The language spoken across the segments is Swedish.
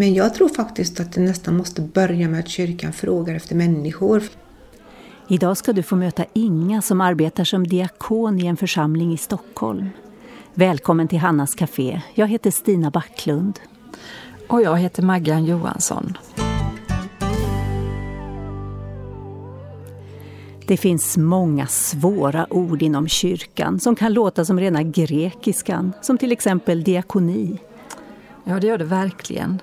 Men jag tror faktiskt att det nästan måste börja med att kyrkan frågar efter människor. Idag ska du få möta Inga som arbetar som diakon i en församling i Stockholm. Välkommen till Hannas Café. Jag heter Stina Backlund. Och jag heter Maggan Johansson. Det finns många svåra ord inom kyrkan som kan låta som rena grekiskan, som till exempel diakoni. Ja, det gör det verkligen.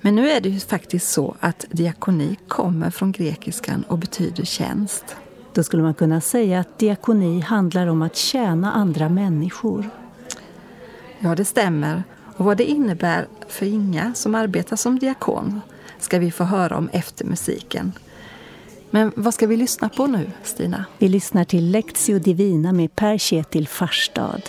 Men nu är det ju faktiskt så att diakoni kommer från grekiskan och betyder tjänst. Då skulle man kunna säga att diakoni handlar om att tjäna andra människor. Ja, det stämmer. Och vad det innebär för Inga som arbetar som diakon ska vi få höra om efter musiken. Men vad ska vi lyssna på nu, Stina? Vi lyssnar till Lectio Divina med Per Kjetil Farstad.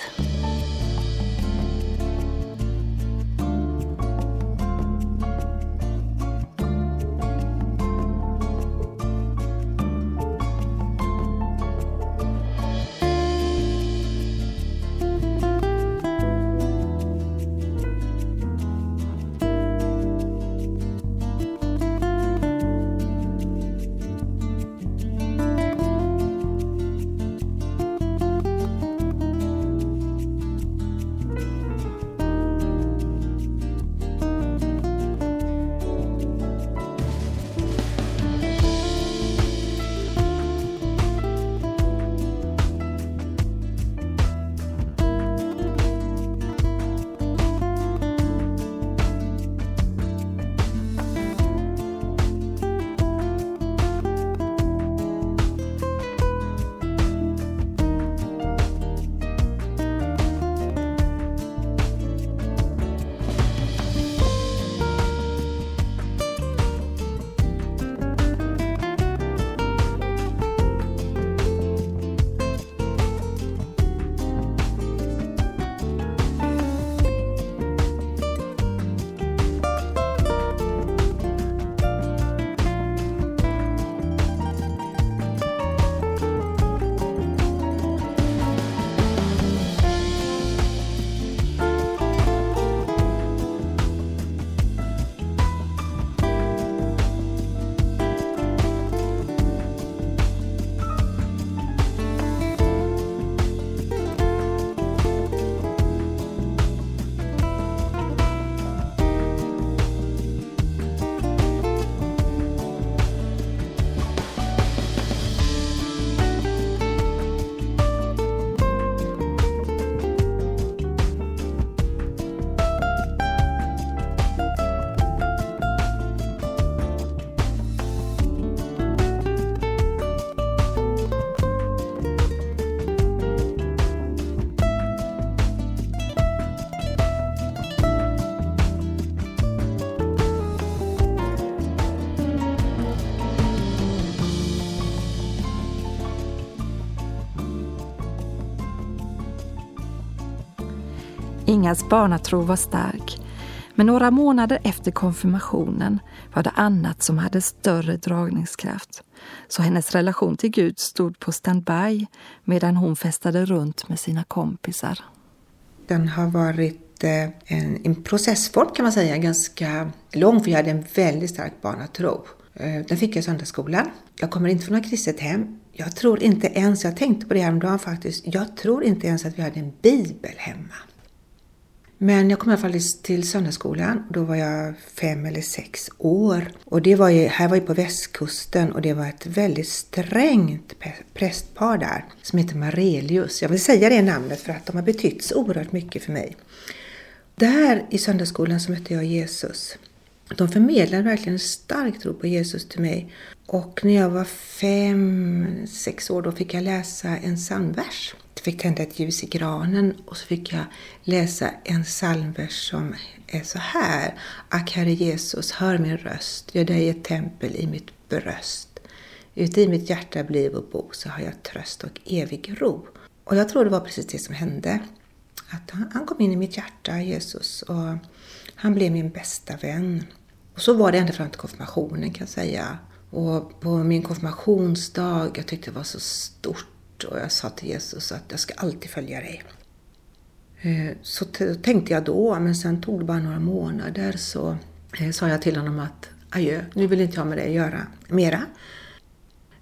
Ingas barnatro var stark, men några månader efter konfirmationen var det annat som hade större dragningskraft. Så hennes relation till Gud stod på standby medan hon festade runt med sina kompisar. Den har varit eh, en, en processform kan man säga, ganska lång för jag hade en väldigt stark barnatro. Eh, den fick jag i söndagsskolan. Jag kommer inte från något kristet hem. Jag tror inte ens, jag tänkte på det häromdagen faktiskt, jag tror inte ens att vi hade en bibel hemma. Men jag kom i alla fall till söndagsskolan. Då var jag fem eller sex år. Och det var ju, här var ju på västkusten och det var ett väldigt strängt prästpar där som heter Marelius. Jag vill säga det namnet för att de har betytt så oerhört mycket för mig. Där i söndagsskolan så mötte jag Jesus. De förmedlade verkligen en stark tro på Jesus till mig. Och när jag var fem, sex år då fick jag läsa en psalmvers fick tända ett ljus i granen och så fick jag läsa en psalmvers som är så här. Ack Herre Jesus, hör min röst, gör dig ett tempel i mitt bröst. Uti mitt hjärta bliv och bo så har jag tröst och evig ro. Och jag tror det var precis det som hände. Att han kom in i mitt hjärta, Jesus, och han blev min bästa vän. Och så var det ända fram till konfirmationen kan jag säga. Och på min konfirmationsdag, jag tyckte det var så stort och jag sa till Jesus att jag ska alltid följa dig. Eh, så tänkte jag då, men sen tog det bara några månader så eh, sa jag till honom att adjö, nu vill inte jag med dig göra mera.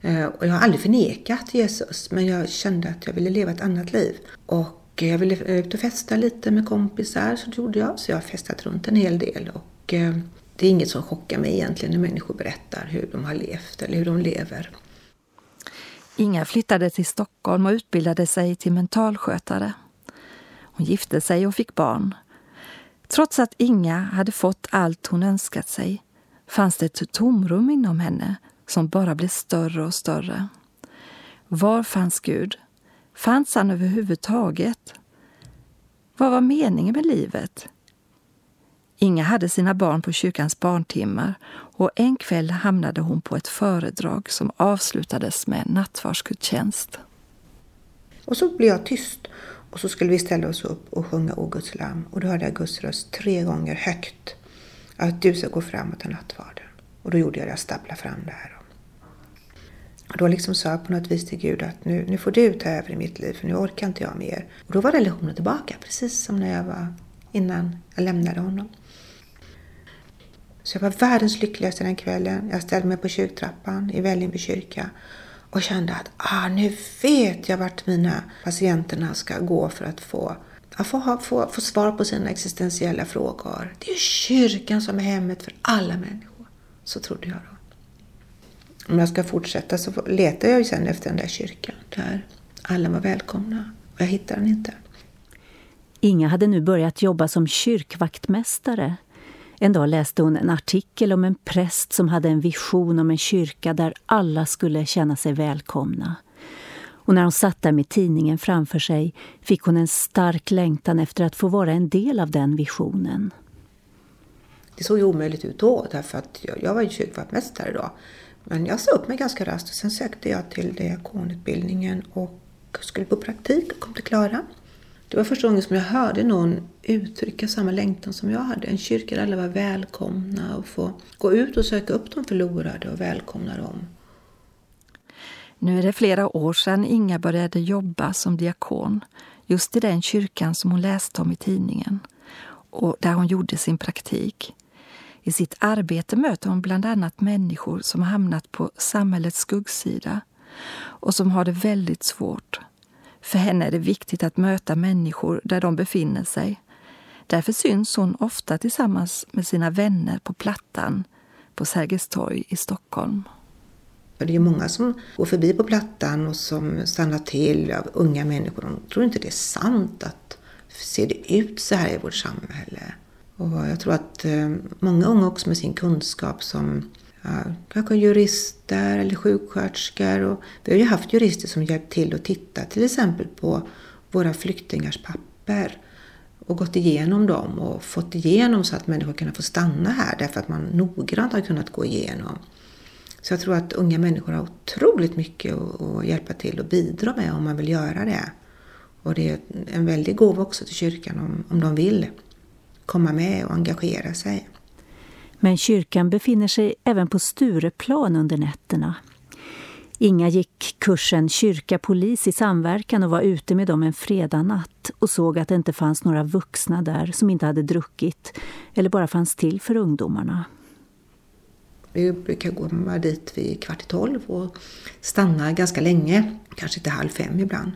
Eh, och jag har aldrig förnekat Jesus, men jag kände att jag ville leva ett annat liv. Och jag ville ut och festa lite med kompisar, så det gjorde jag. Så jag har festat runt en hel del. Och det är inget som chockar mig egentligen när människor berättar hur de har levt eller hur de lever. Inga flyttade till Stockholm och utbildade sig till mentalskötare. Hon gifte sig och fick barn. Trots att Inga hade fått allt hon önskat sig fanns det ett tomrum inom henne som bara blev större och större. Var fanns Gud? Fanns han överhuvudtaget? Vad var meningen med livet? Inga hade sina barn på kyrkans barntimmar och en kväll hamnade hon på ett föredrag som avslutades med nattvardsgudstjänst. Och så blev jag tyst och så skulle vi ställa oss upp och sjunga O Guds lam och då hörde jag Guds röst tre gånger högt att du ska gå fram och ta nattvarden. Och då gjorde jag det, jag stapplade fram det här. Och då liksom sa jag på något vis till Gud att nu, nu får du ta över i mitt liv för nu orkar inte jag mer. Och då var relationen tillbaka, precis som när jag var innan jag lämnade honom. Så jag var världens lyckligaste den kvällen. Jag ställde mig på kyrktrappan i Vällingby kyrka och kände att ah, nu vet jag vart mina patienterna ska gå för att få, få, få, få svar på sina existentiella frågor. Det är ju kyrkan som är hemmet för alla människor. Så trodde jag då. Om jag ska fortsätta så letar jag ju sen efter den där kyrkan där alla var välkomna. Och jag hittade den inte. Inga hade nu börjat jobba som kyrkvaktmästare. En dag läste hon en artikel om en präst som hade en vision om en kyrka där alla skulle känna sig välkomna. Och när hon satt där med tidningen framför sig fick hon en stark längtan efter att få vara en del av den visionen. Det såg ju omöjligt ut då, därför att jag var ju kyrkvaktmästare då. Men jag sa upp mig ganska raskt och sen sökte jag till diakonutbildningen och skulle på praktik och kom till Klara. Det var första gången som jag hörde någon uttrycka samma längtan som jag hade. En kyrka där alla var välkomna och få gå ut och söka upp de förlorade och välkomna dem. Nu är det flera år sedan Inga började jobba som diakon just i den kyrkan som hon läste om i tidningen och där hon gjorde sin praktik. I sitt arbete möter hon bland annat människor som hamnat på samhällets skuggsida och som har det väldigt svårt. För henne är det viktigt att möta människor där de befinner sig. Därför syns hon ofta tillsammans med sina vänner på Plattan på Sergels torg i Stockholm. Det är många som går förbi på Plattan och som stannar till av unga människor. De tror inte det är sant att ser det ut så här i vårt samhälle. Och jag tror att eh, många unga också med sin kunskap som kanske jurister eller sjuksköterskor. Och vi har ju haft jurister som hjälpt till att titta till exempel på våra flyktingars papper och gått igenom dem och fått igenom så att människor kan få stanna här därför att man noggrant har kunnat gå igenom. Så jag tror att unga människor har otroligt mycket att hjälpa till och bidra med om man vill göra det. Och det är en väldig gåva också till kyrkan om, om de vill komma med och engagera sig. Men kyrkan befinner sig även på Stureplan under nätterna. Inga gick kursen kyrka-polis i samverkan och var ute med dem en fredagsnatt och såg att det inte fanns några vuxna där som inte hade druckit eller bara fanns till för ungdomarna. Vi brukar gå dit vid kvart i tolv och stanna ganska länge, kanske till halv fem ibland.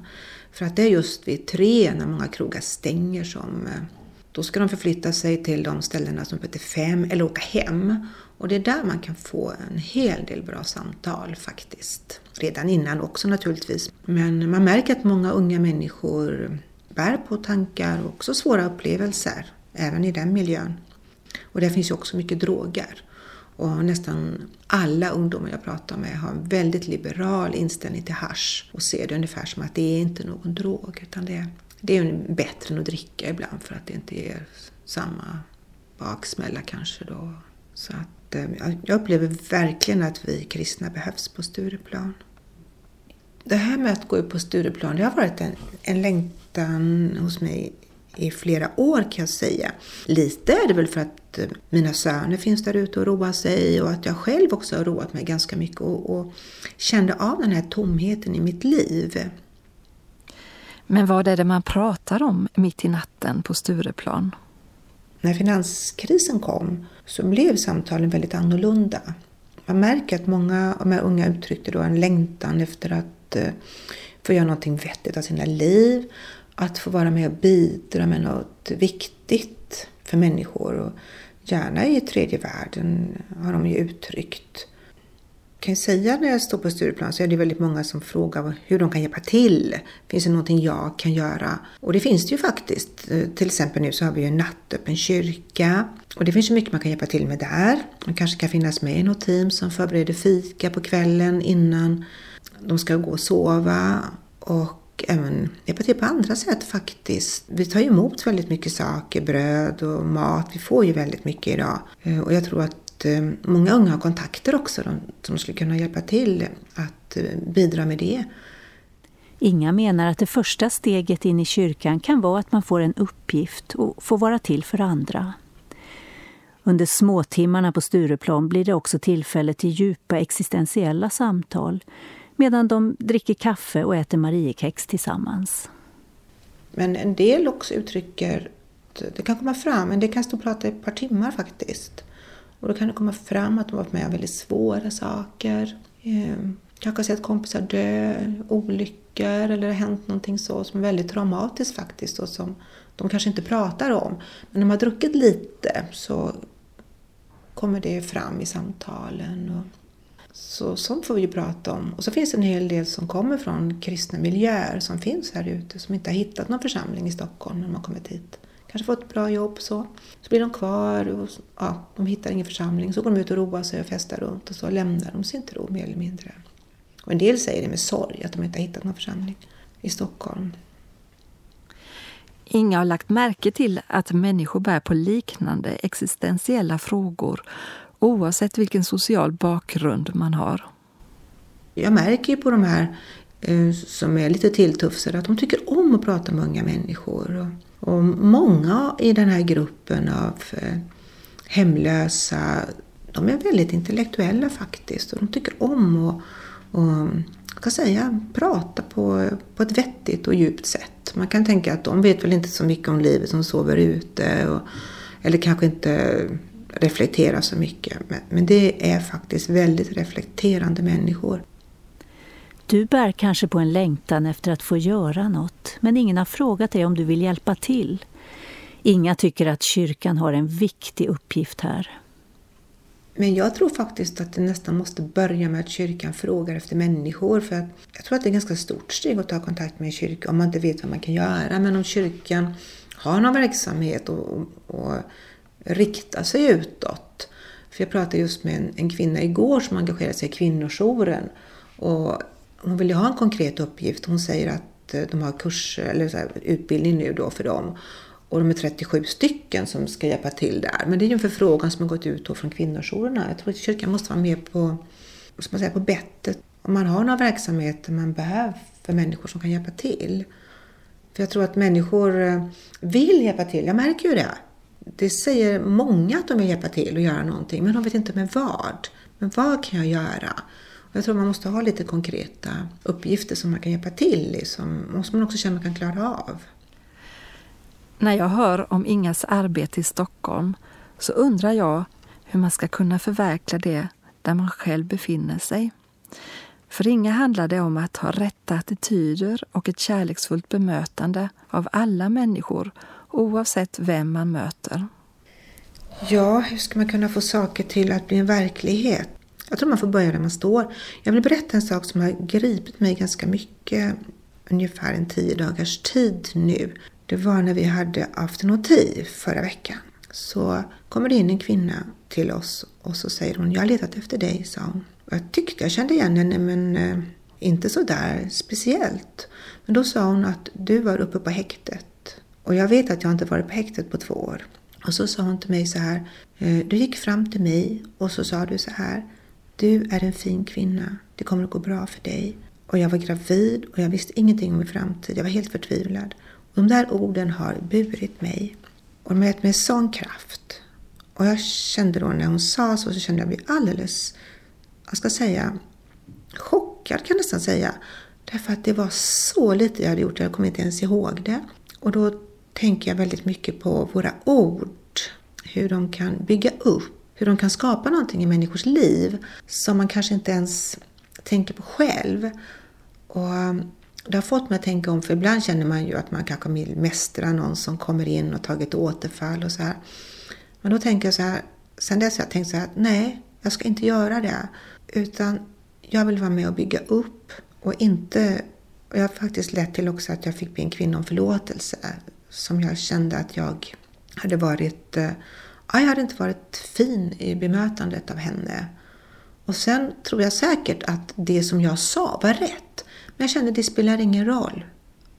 För att det är just vid tre när många krogar stänger som eh, då ska de förflytta sig till de ställena som heter fem eller åka hem. Och det är där man kan få en hel del bra samtal faktiskt. Redan innan också naturligtvis. Men man märker att många unga människor bär på tankar och också svåra upplevelser, även i den miljön. Och där finns ju också mycket droger. Och nästan alla ungdomar jag pratar med har en väldigt liberal inställning till hash och ser det ungefär som att det är inte någon drog utan det är det är bättre än att dricka ibland för att det inte ger samma baksmälla kanske då. Så att eh, jag upplever verkligen att vi kristna behövs på Stureplan. Det här med att gå ut på Stureplan, det har varit en, en längtan hos mig i flera år kan jag säga. Lite är det väl för att eh, mina söner finns där ute och roar sig och att jag själv också har roat mig ganska mycket och, och kände av den här tomheten i mitt liv. Men vad är det man pratar om mitt i natten på Stureplan? när finanskrisen kom så blev samtalen väldigt annorlunda. Man märker att många av de här unga uttryckte då en längtan efter att eh, få göra någonting vettigt av sina liv, att få vara med och bidra med något viktigt för människor. Och gärna i tredje världen har de ju uttryckt. Jag kan säga när jag står på Stureplan så är det väldigt många som frågar hur de kan hjälpa till. Finns det någonting jag kan göra? Och det finns det ju faktiskt. Eh, till exempel nu så har vi ju en nattöppen kyrka. Och det finns ju mycket man kan hjälpa till med där. Man kanske kan finnas med i något team som förbereder fika på kvällen innan de ska gå och sova. Och även hjälpa till på andra sätt faktiskt. Vi tar ju emot väldigt mycket saker, bröd och mat. Vi får ju väldigt mycket idag. Eh, och jag tror att Eh, många unga har kontakter också som skulle kunna hjälpa till att eh, bidra med det. Inga menar att det första steget in i kyrkan kan vara att man får en uppgift och får vara till för andra. Under småtimmarna på Stureplan blir det också tillfälle till djupa existentiella samtal medan de dricker kaffe och äter Mariekex tillsammans. Men en del också uttrycker, det kan komma fram, men det kan stå och prata i ett par timmar faktiskt. Och då kan det komma fram att de varit med om väldigt svåra saker. Eh, kanske har sett kompisar dö, olyckor eller det har hänt någonting så som är väldigt traumatiskt faktiskt och som de kanske inte pratar om. Men när de har druckit lite så kommer det fram i samtalen. Och så sånt får vi ju prata om. Och så finns det en hel del som kommer från kristna miljöer som finns här ute som inte har hittat någon församling i Stockholm när de har kommit hit kanske fått ett bra jobb så. Så blir de kvar och ja, de hittar ingen församling. Så går de ut och roar sig och festar runt och så lämnar de sin tro mer eller mindre. Och en del säger det med sorg att de inte har hittat någon församling i Stockholm. Inga har lagt märke till att människor bär på liknande existentiella frågor oavsett vilken social bakgrund man har. Jag märker ju på de här eh, som är lite tilltufsade att de tycker om att prata med unga människor. Och många i den här gruppen av eh, hemlösa, de är väldigt intellektuella faktiskt och de tycker om att och, kan säga, prata på, på ett vettigt och djupt sätt. Man kan tänka att de vet väl inte så mycket om livet som sover ute och, eller kanske inte reflekterar så mycket. Men, men det är faktiskt väldigt reflekterande människor. Du bär kanske på en längtan efter att få göra något, men ingen har frågat dig om du vill hjälpa till. Inga tycker att kyrkan har en viktig uppgift här. Men jag tror faktiskt att det nästan måste börja med att kyrkan frågar efter människor. För jag tror att det är ett ganska stort steg att ta kontakt med en kyrka om man inte vet vad man kan göra. Men om kyrkan har någon verksamhet och, och, och riktar sig utåt. För jag pratade just med en, en kvinna igår som engagerar sig i kvinnojouren. Och hon vill ju ha en konkret uppgift. Hon säger att eh, de har kurser, eller så här, utbildning nu då för dem. Och de är 37 stycken som ska hjälpa till där. Men det är ju en förfrågan som har gått ut från kvinnojourerna. Jag tror att kyrkan måste vara med på, ska man säga, på bettet. Om man har några verksamheter man behöver för människor som kan hjälpa till. För jag tror att människor eh, vill hjälpa till. Jag märker ju det. Det säger många att de vill hjälpa till och göra någonting, men de vet inte med vad. Men vad kan jag göra? Jag tror man måste ha lite konkreta uppgifter som man kan hjälpa till i, som måste man också känna att man kan klara av. När jag hör om Ingas arbete i Stockholm så undrar jag hur man ska kunna förverkliga det där man själv befinner sig. För Inga handlar det om att ha rätta attityder och ett kärleksfullt bemötande av alla människor oavsett vem man möter. Ja, hur ska man kunna få saker till att bli en verklighet? Jag tror man får börja där man står. Jag vill berätta en sak som har gripit mig ganska mycket, ungefär en tio dagars tid nu. Det var när vi hade afternotiv förra veckan. Så kommer det in en kvinna till oss och så säger hon, jag har letat efter dig, sa hon. Och jag tyckte jag kände igen henne, men eh, inte så där speciellt. Men då sa hon att du var uppe på häktet. Och jag vet att jag inte varit på häktet på två år. Och så sa hon till mig så här, eh, du gick fram till mig och så sa du så här, du är en fin kvinna. Det kommer att gå bra för dig. Och jag var gravid och jag visste ingenting om min framtid. Jag var helt förtvivlad. Och de där orden har burit mig. Och de har gett mig sån kraft. Och jag kände då när hon sa så, så kände jag mig alldeles, jag ska säga, chockad kan jag nästan säga. Därför att det var så lite jag hade gjort, jag kommer inte ens ihåg det. Och då tänker jag väldigt mycket på våra ord hur de kan bygga upp, hur de kan skapa någonting i människors liv som man kanske inte ens tänker på själv. Och um, det har fått mig att tänka om, för ibland känner man ju att man kanske vill mästra någon som kommer in och tagit återfall och så här. Men då tänker jag så här, sen dess har jag tänkt så här, nej, jag ska inte göra det. Utan jag vill vara med och bygga upp och inte... Och jag har faktiskt lett till också att jag fick be en kvinna om förlåtelse som jag kände att jag hade varit... Eh, jag hade inte varit fin i bemötandet av henne. Och sen tror jag säkert att det som jag sa var rätt. Men jag kände att det spelar ingen roll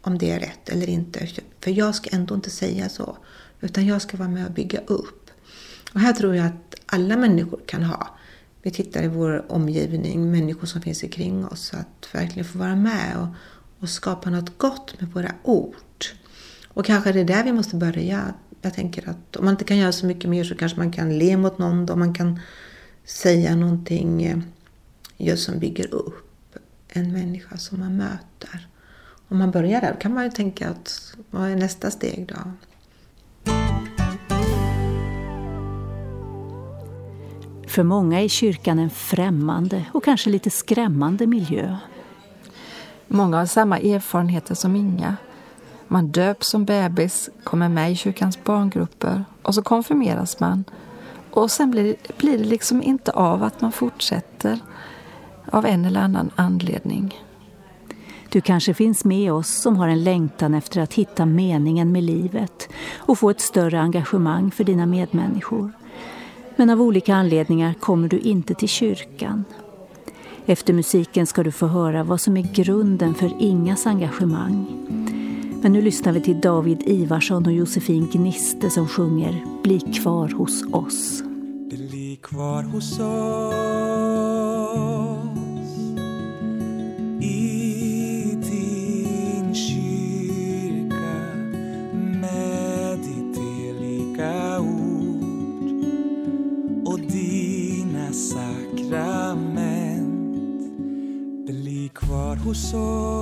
om det är rätt eller inte. För jag ska ändå inte säga så. Utan jag ska vara med och bygga upp. Och här tror jag att alla människor kan ha. Vi tittar i vår omgivning, människor som finns omkring oss. Att verkligen få vara med och, och skapa något gott med våra ord. Och kanske det är där vi måste börja. Jag tänker att om man inte kan göra så mycket mer så kanske man kan le mot någon då. Man kan säga någonting eh, just som bygger upp en människa som man möter. Om man börjar där kan man ju tänka att vad är nästa steg då? För många är kyrkan en främmande och kanske lite skrämmande miljö. Många har samma erfarenheter som Inga. Man döps som bebis, kommer med i kyrkans barngrupper och så konfirmeras man. Och sen blir, blir det liksom inte av att man fortsätter av en eller annan anledning. Du kanske finns med oss som har en längtan efter att hitta meningen med livet och få ett större engagemang för dina medmänniskor. Men av olika anledningar kommer du inte till kyrkan. Efter musiken ska du få höra vad som är grunden för Ingas engagemang. Men nu lyssnar vi till David Ivarsson och Josefin Gniste som sjunger Bli kvar hos oss. Bli kvar hos oss i din kyrka med ditt heliga ord och dina sakrament. Bli kvar hos oss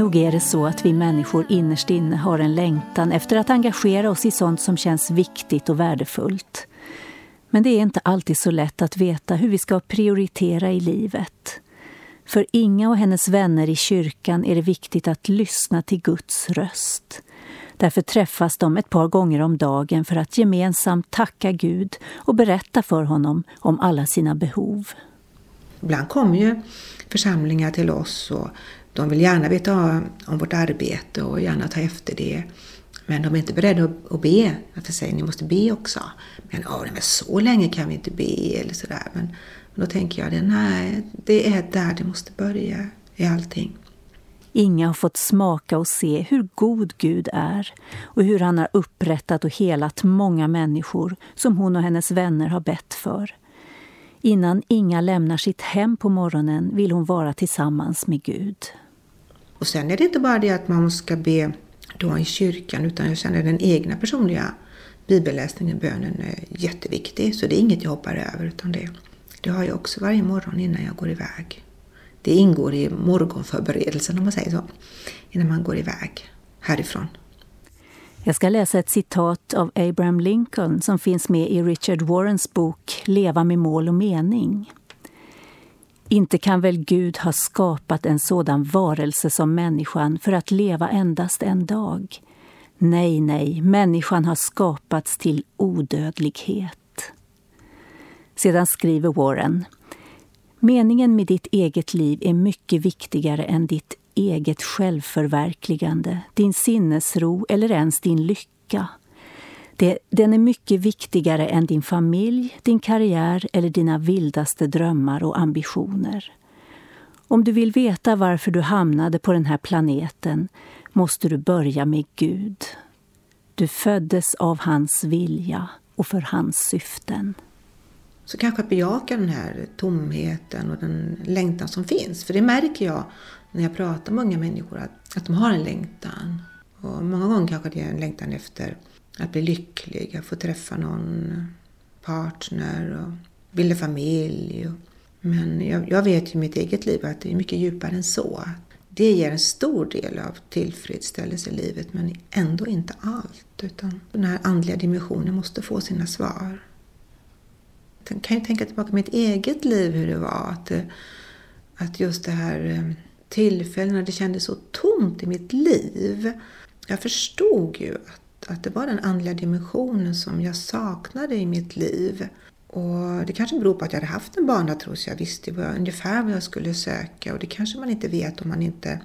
Nog är det så att vi människor innerst inne har en längtan efter att engagera oss i sånt som känns viktigt och värdefullt. Men det är inte alltid så lätt att veta hur vi ska prioritera i livet. För Inga och hennes vänner i kyrkan är det viktigt att lyssna till Guds röst. Därför träffas de ett par gånger om dagen för att gemensamt tacka Gud och berätta för honom om alla sina behov. Ibland kommer ju församlingar till oss och de vill gärna veta om vårt arbete och gärna ta efter det. Men de är inte beredda att be. Varför säger ni måste be också? Men, oh, men så länge kan vi inte be eller sådär. Men, men då tänker jag, det, nej, det är där det måste börja i allting. Inga har fått smaka och se hur god Gud är och hur han har upprättat och helat många människor som hon och hennes vänner har bett för. Innan Inga lämnar sitt hem på morgonen vill hon vara tillsammans med Gud. Och sen är det inte bara det att man ska be då i kyrkan utan jag känner den egna personliga bibelläsningen, bönen är jätteviktig. Så det är inget jag hoppar över utan det, det har jag också varje morgon innan jag går iväg. Det ingår i morgonförberedelsen om man säger så, innan man går iväg härifrån. Jag ska läsa ett citat av Abraham Lincoln som finns med i Richard Warrens bok Leva med mål och mening. Inte kan väl Gud ha skapat en sådan varelse som människan för att leva endast en dag? Nej, nej, människan har skapats till odödlighet. Sedan skriver Warren Meningen med ditt eget liv är mycket viktigare än ditt eget självförverkligande, din sinnesro eller ens din lycka. Det, den är mycket viktigare än din familj, din karriär eller dina vildaste drömmar och ambitioner. Om du vill veta varför du hamnade på den här planeten måste du börja med Gud. Du föddes av hans vilja och för hans syften. Så kanske att bejaka den här tomheten och den längtan som finns. För det märker jag när jag pratar med unga människor att, att de har en längtan. Och många gånger kanske det är en längtan efter att bli lycklig, att få träffa någon partner och bilda familj. Men jag, jag vet ju i mitt eget liv att det är mycket djupare än så. Det ger en stor del av tillfredsställelse i livet men ändå inte allt. Utan den här andliga dimensionen måste få sina svar. Jag kan ju tänka tillbaka på mitt eget liv hur det var. Att, att just det här eh, tillfällen när det kändes så tomt i mitt liv. Jag förstod ju att, att det var den andliga dimensionen som jag saknade i mitt liv. Och Det kanske beror på att jag hade haft en barnatro så jag visste ungefär vad jag skulle söka och det kanske man inte vet om man inte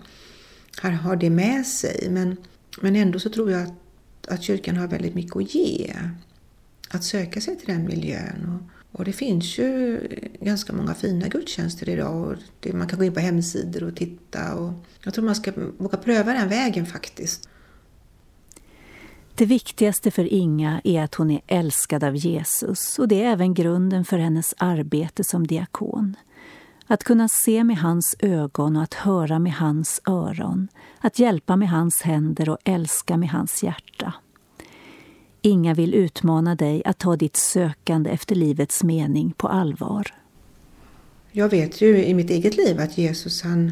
har det med sig. Men, men ändå så tror jag att, att kyrkan har väldigt mycket att ge. Att söka sig till den miljön. Och, och det finns ju ganska många fina gudstjänster idag. Och det, man kan gå in på hemsidor och titta. Och jag tror man ska våga pröva den vägen faktiskt. Det viktigaste för Inga är att hon är älskad av Jesus och det är även grunden för hennes arbete som diakon. Att kunna se med hans ögon och att höra med hans öron, att hjälpa med hans händer och älska med hans hjärta. Inga vill utmana dig att ta ditt sökande efter livets mening på allvar. Jag vet ju i mitt eget liv att Jesus han,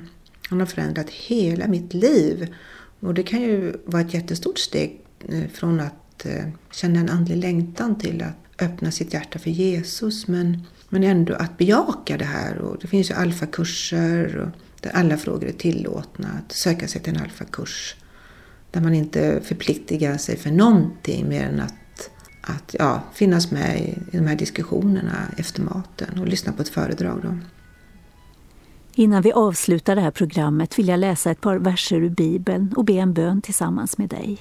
han har förändrat hela mitt liv. Och det kan ju vara ett jättestort steg eh, från att eh, känna en andlig längtan till att öppna sitt hjärta för Jesus. Men, men ändå att bejaka det här. Och det finns ju alfakurser där alla frågor är tillåtna. Att söka sig till en alfakurs. Där man inte förpliktigar sig för någonting mer än att, att ja, finnas med i, de här diskussionerna efter maten och lyssna på ett föredrag. Då. Innan vi avslutar det här programmet vill jag läsa ett par verser ur Bibeln och be en bön tillsammans med dig.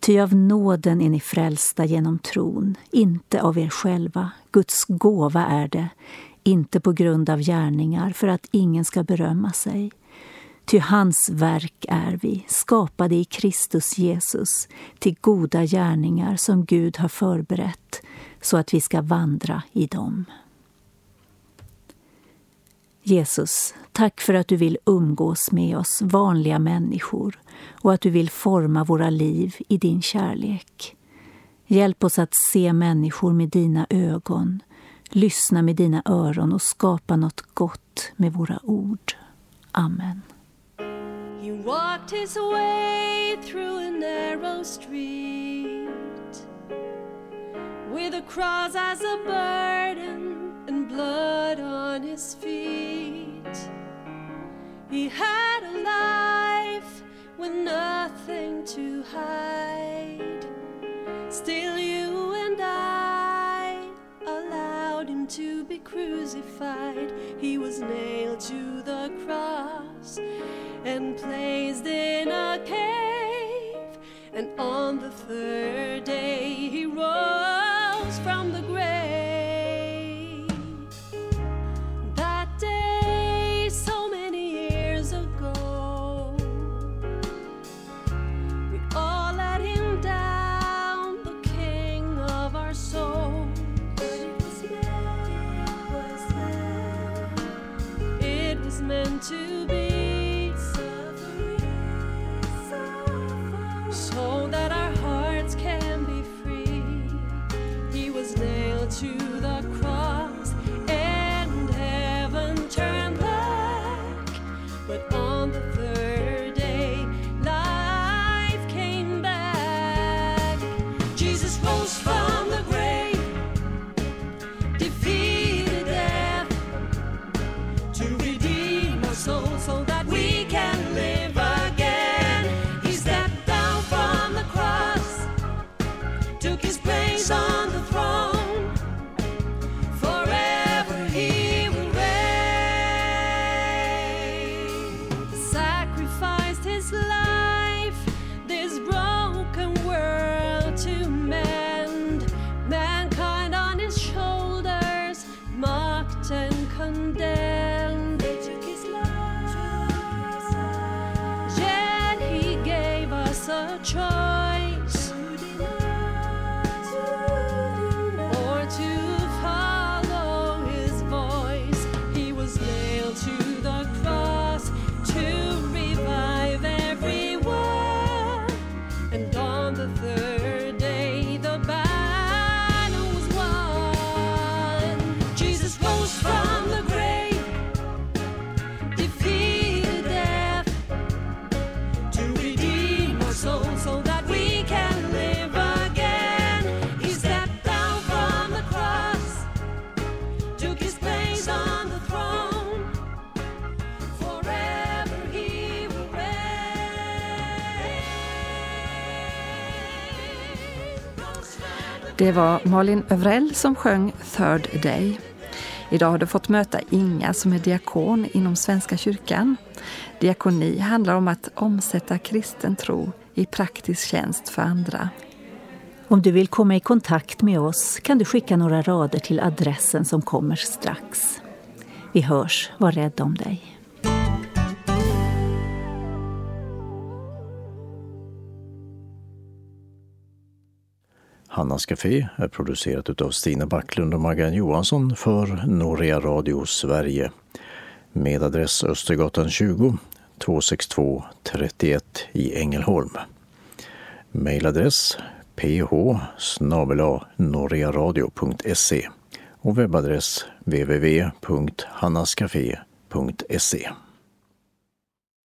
Ty av nåden är ni frälsta genom tron, inte av er själva. Guds gåva är det, inte på grund av gärningar för att ingen ska berömma sig. Ty hans verk är vi, skapade i Kristus Jesus till goda gärningar som Gud har förberett så att vi ska vandra i dem. Jesus, tack för att du vill umgås med oss vanliga människor och att du vill forma våra liv i din kärlek. Hjälp oss att se människor med dina ögon, lyssna med dina öron och skapa något gott med våra ord. Amen. Walked his way through a narrow street with a cross as a burden and blood on his feet. He had a life with nothing to hide. Still, you crucified. He was nailed to the cross and placed in a cave. And on the third day, he rose So Det var Malin Övrell som sjöng Third Day. Idag har du fått möta Inga som är diakon inom Svenska kyrkan. Diakoni handlar om att omsätta kristen tro i praktisk tjänst för andra. Om du vill komma i kontakt med oss kan du skicka några rader till adressen som kommer strax. Vi hörs, var rädd om dig. Hannas Café är producerat av Stina Backlund och Maggan Johansson för Norea Radio Sverige med adress Östergatan 20 262 31 i Ängelholm. Mailadress ph e och webbadress www.hannascafé.se